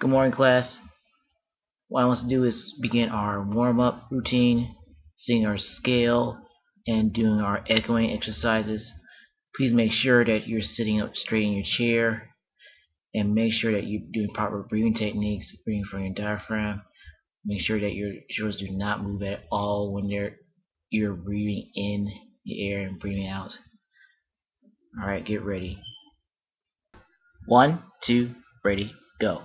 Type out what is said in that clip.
Good morning, class. What I want to do is begin our warm-up routine, seeing our scale, and doing our echoing exercises. Please make sure that you're sitting up straight in your chair, and make sure that you're doing proper breathing techniques, breathing from your diaphragm. Make sure that your shoulders do not move at all when they're, you're breathing in the air and breathing out. Alright, get ready. One, two, ready, go.